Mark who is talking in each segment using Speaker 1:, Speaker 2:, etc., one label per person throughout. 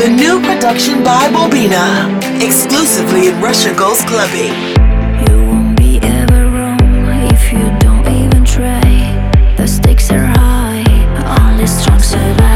Speaker 1: The new production by Bobina, exclusively in Russia Goes Clubbing.
Speaker 2: You won't be ever wrong if you don't even try. The stakes are high, only strong survive.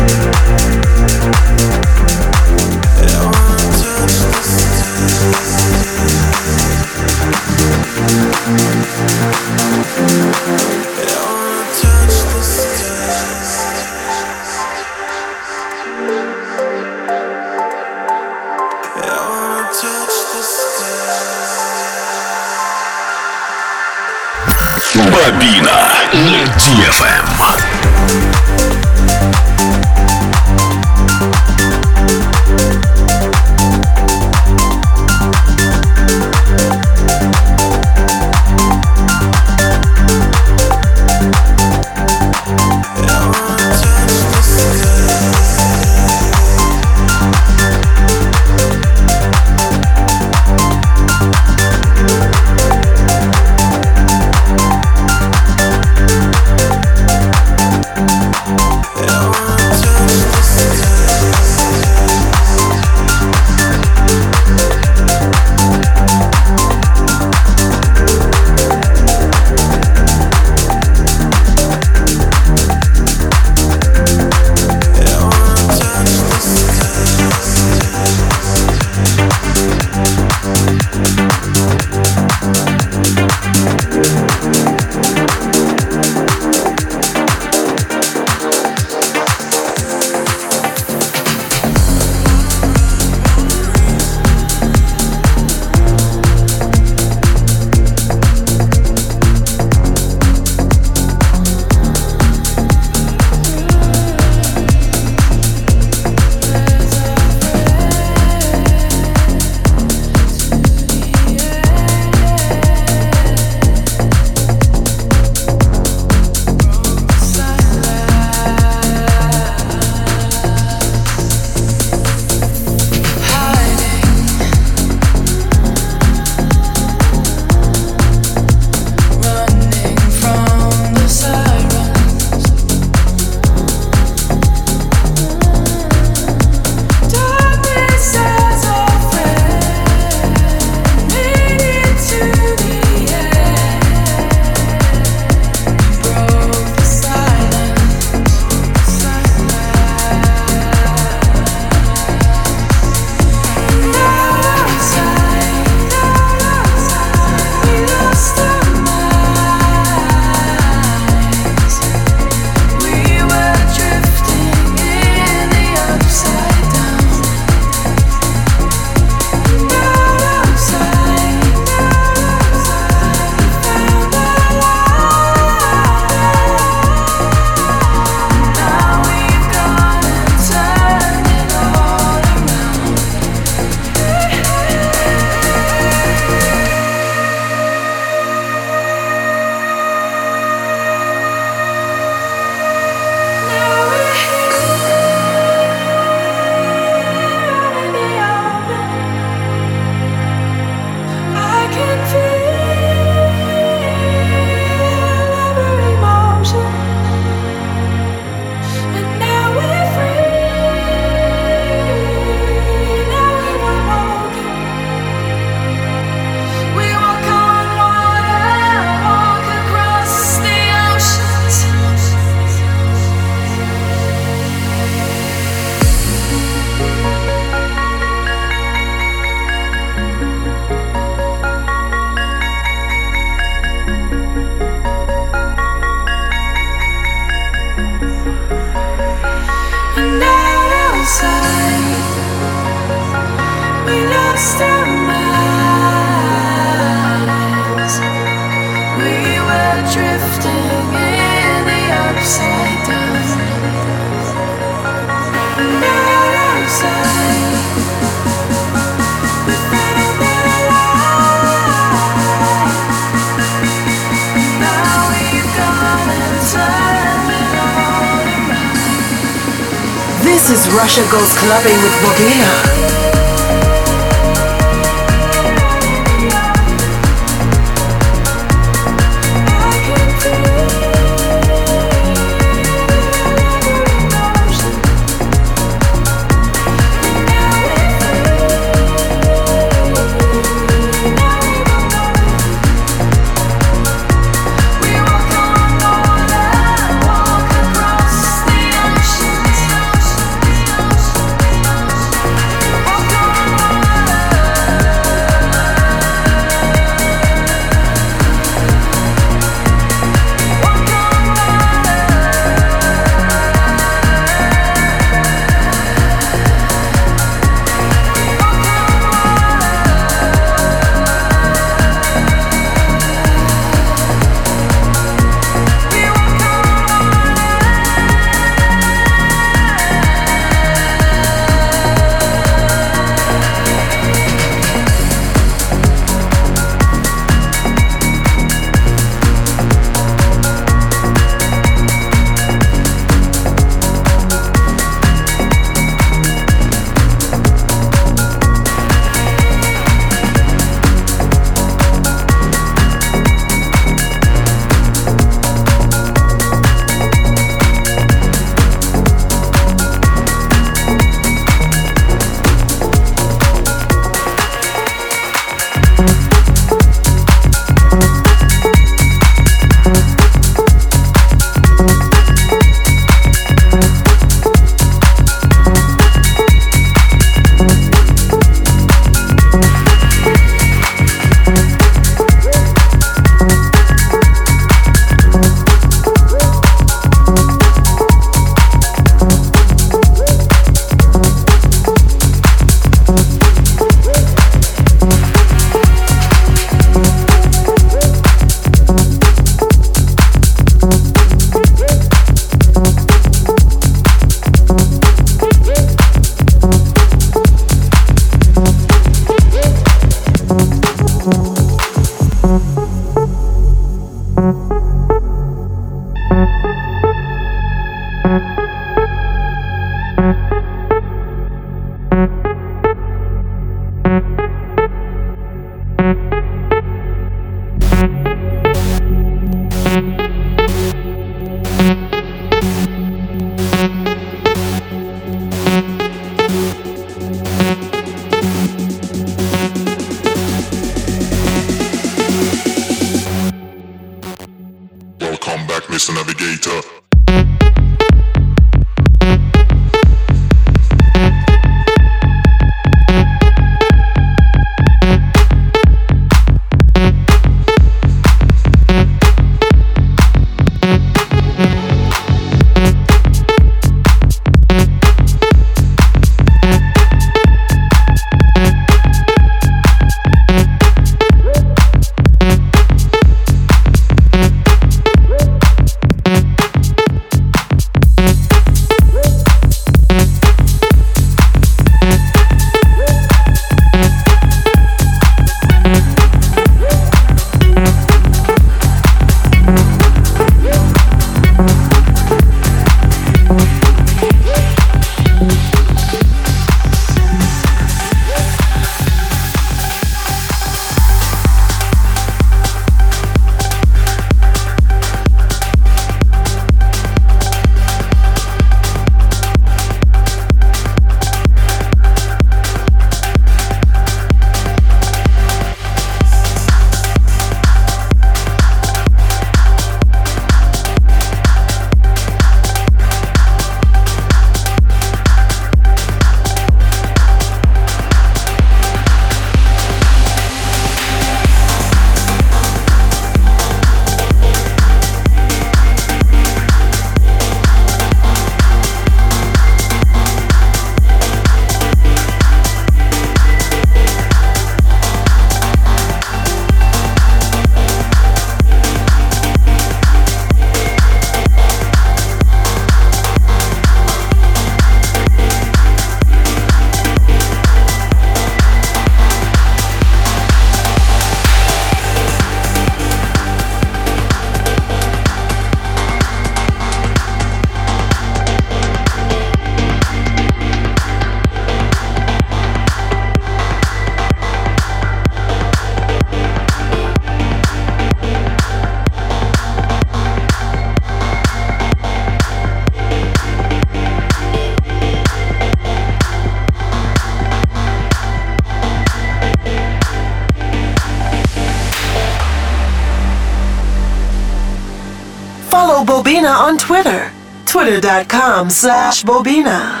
Speaker 3: Twitter.com slash Bobina.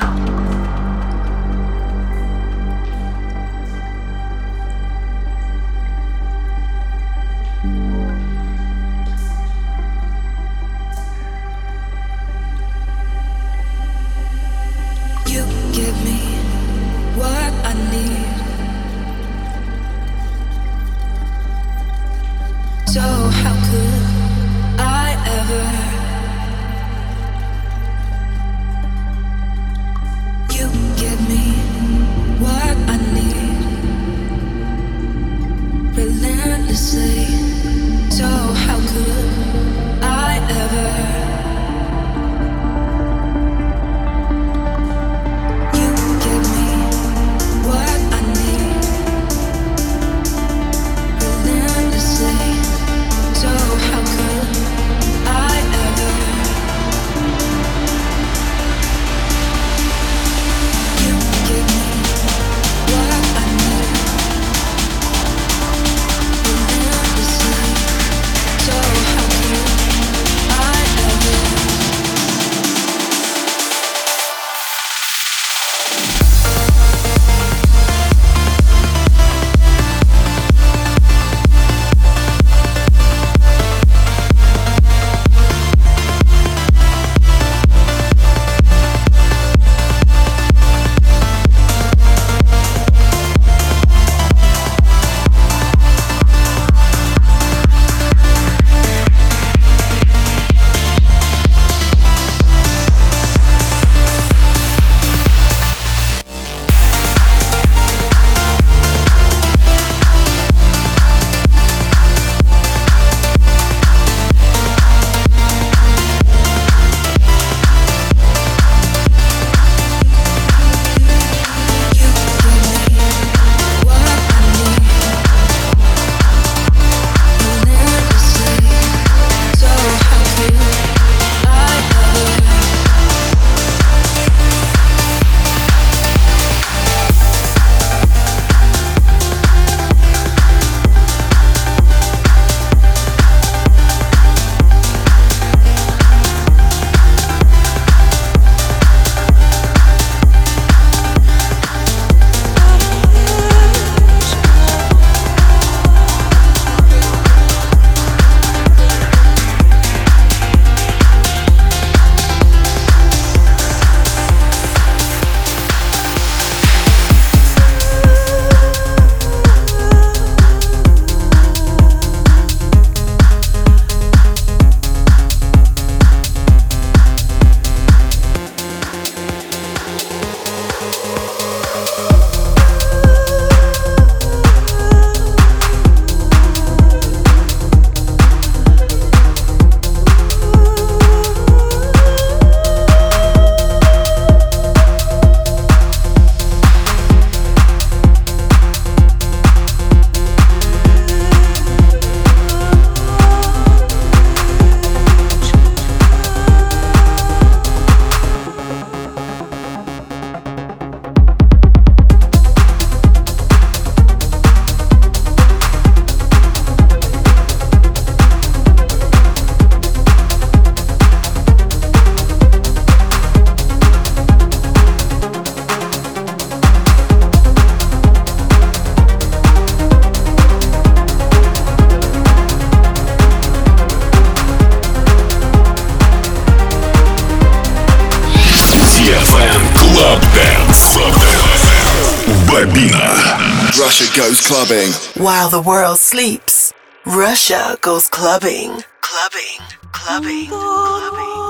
Speaker 4: clubbing.
Speaker 3: While the world sleeps, Russia goes clubbing. Clubbing, clubbing, clubbing.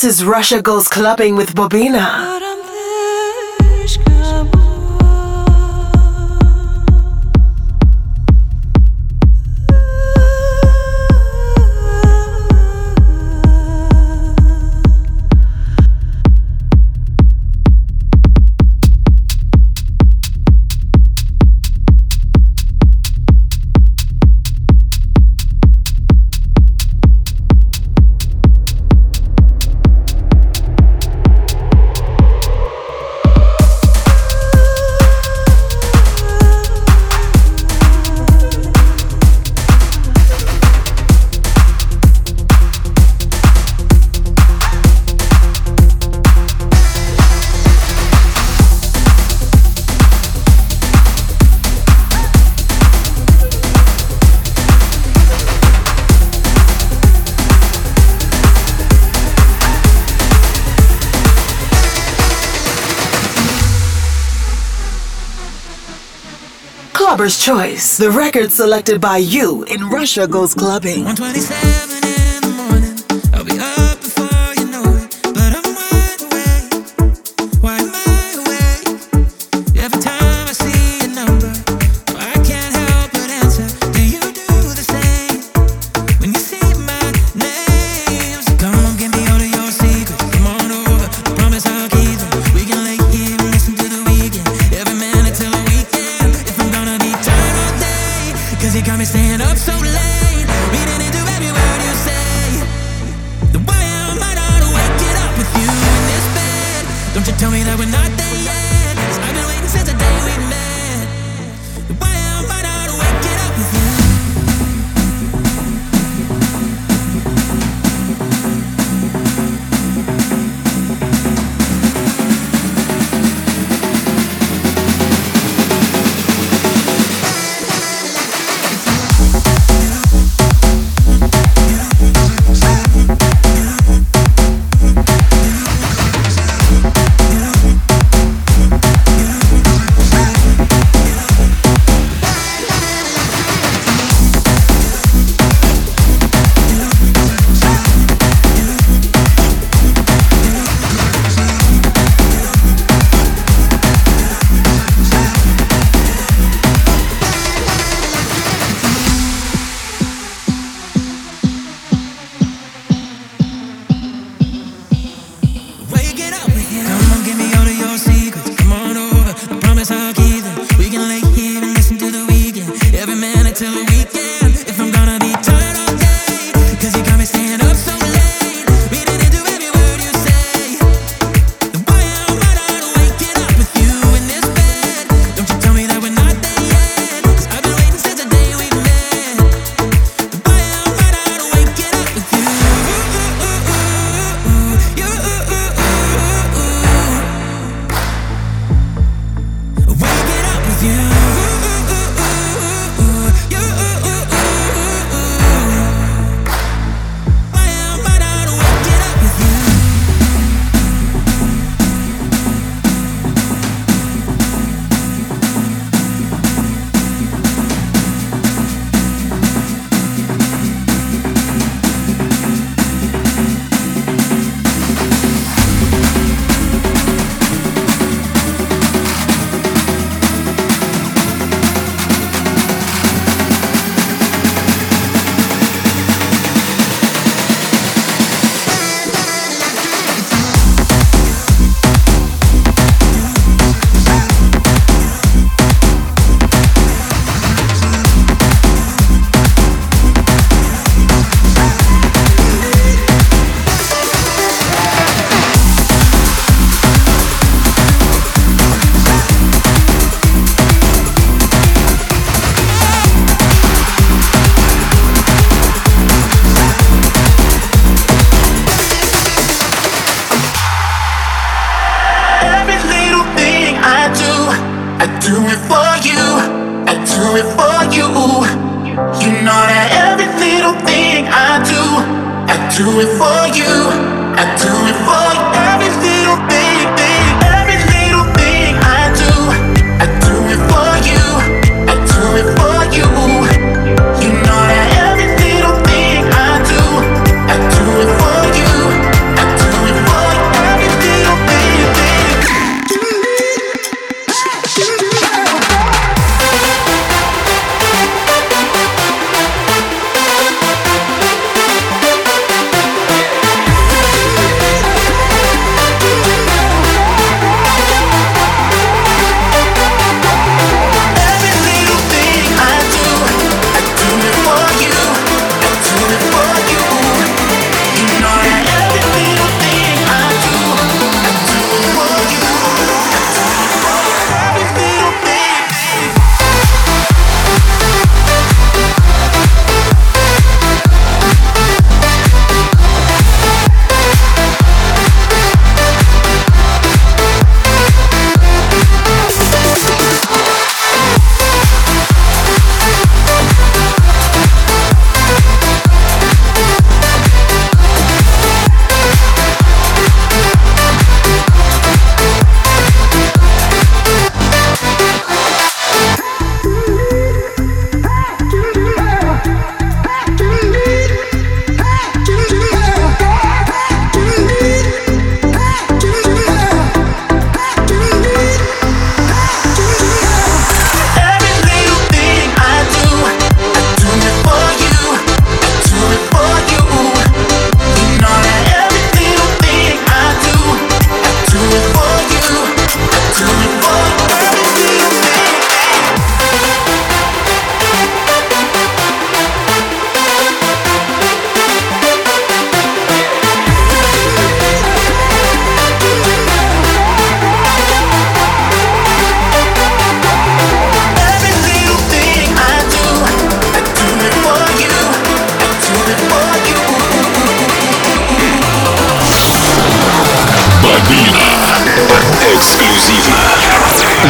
Speaker 3: This is Russia Goes Clubbing with Bobina. Choice, the record selected by you in Russia Goes Clubbing.
Speaker 5: 127.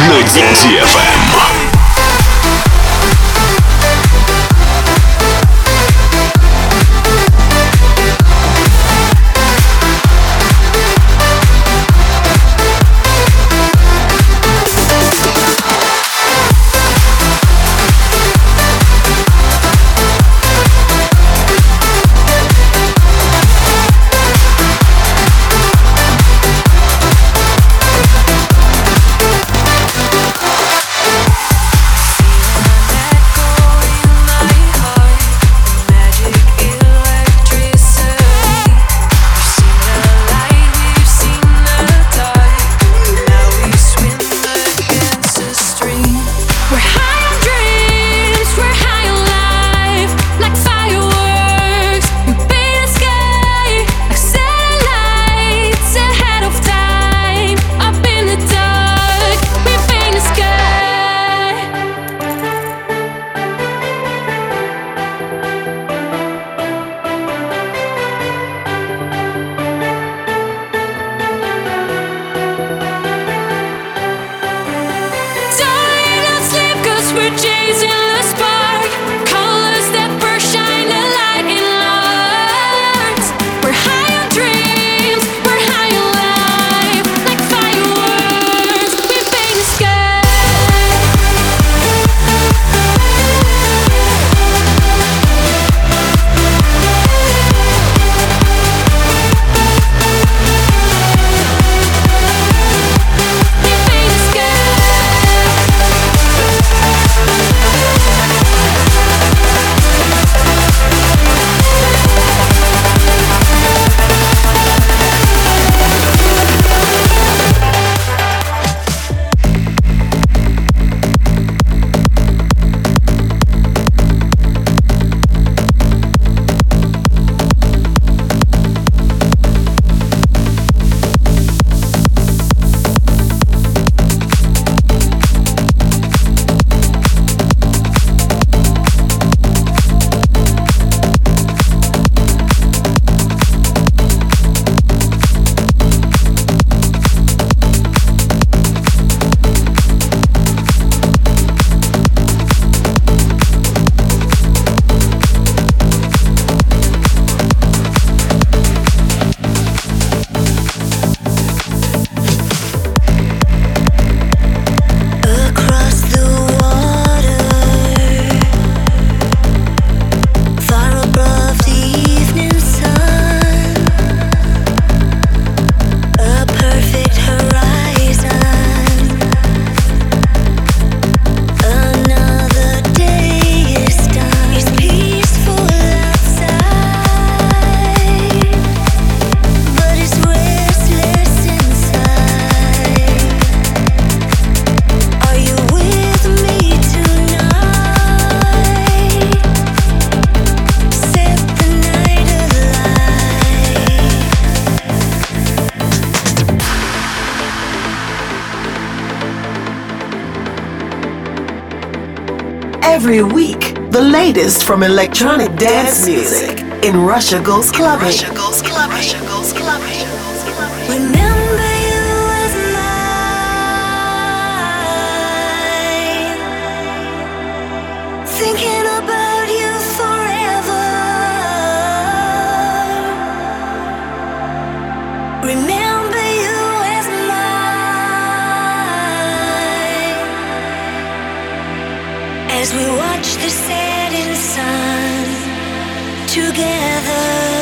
Speaker 1: 那 DJ FM. Latest from electronic dance music in Russia Goes Clubbing. Russia Goes Clubbing. Russia Goes Clubbing.
Speaker 2: Remember you as mine. Thinking about you forever. Remember you as mine. As we watch the setting sun together.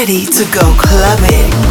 Speaker 1: Ready to go clubbing.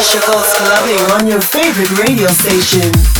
Speaker 1: Presents Russia Clubbing on your favorite radio station.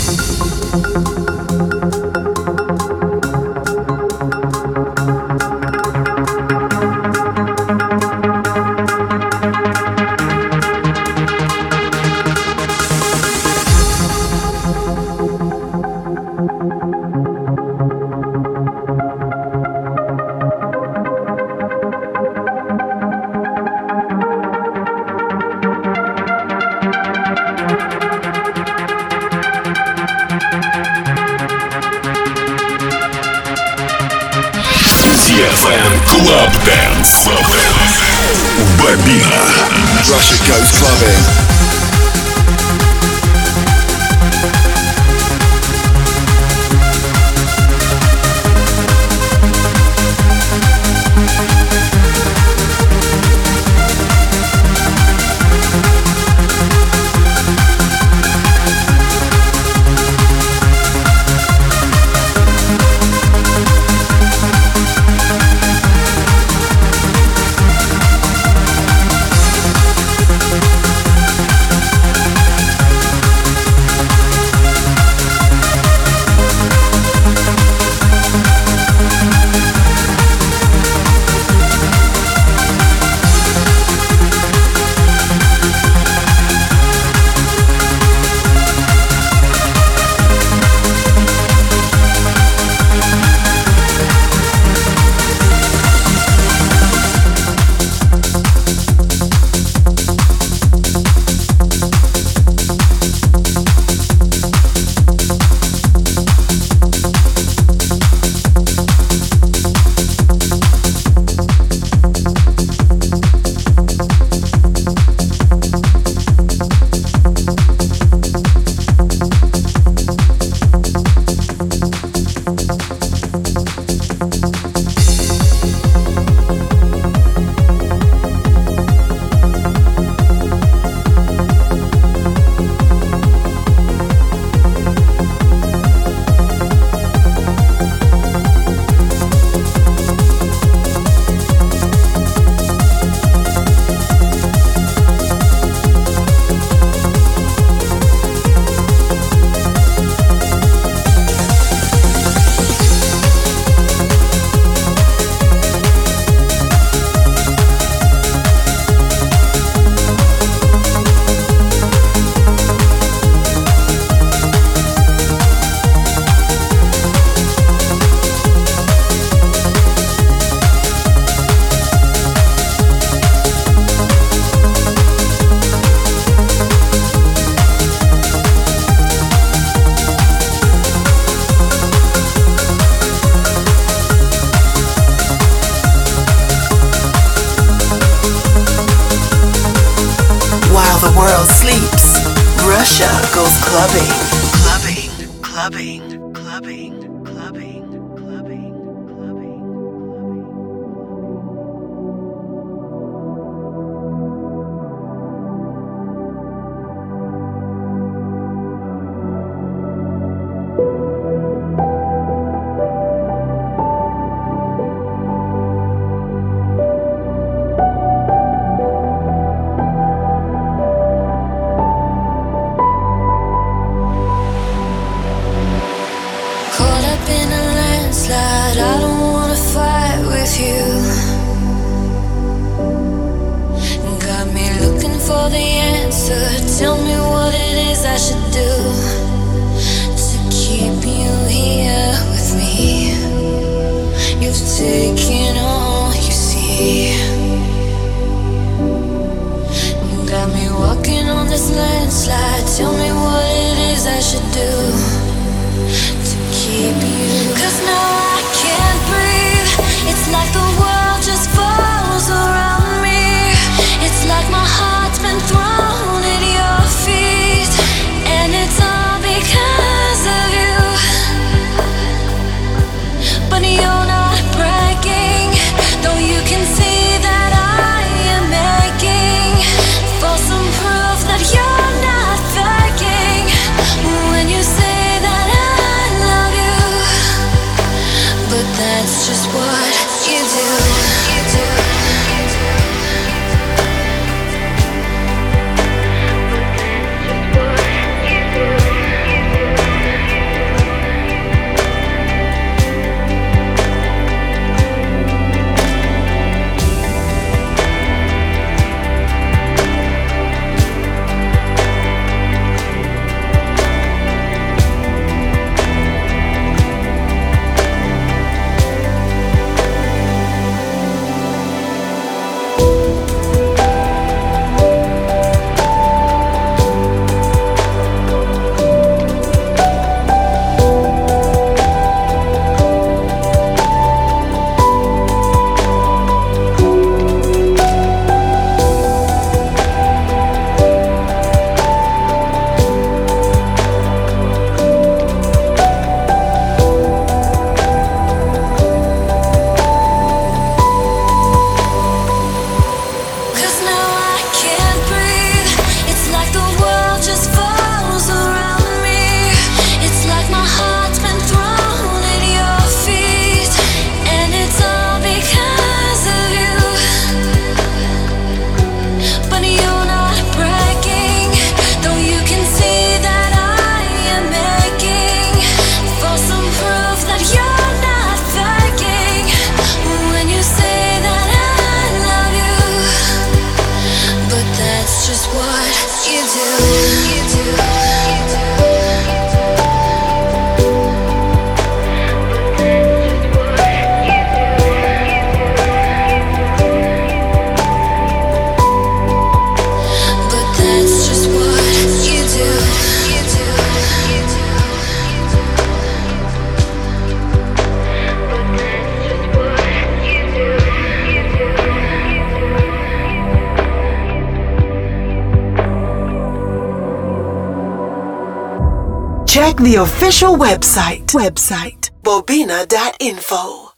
Speaker 1: The official website, website, bobina.info.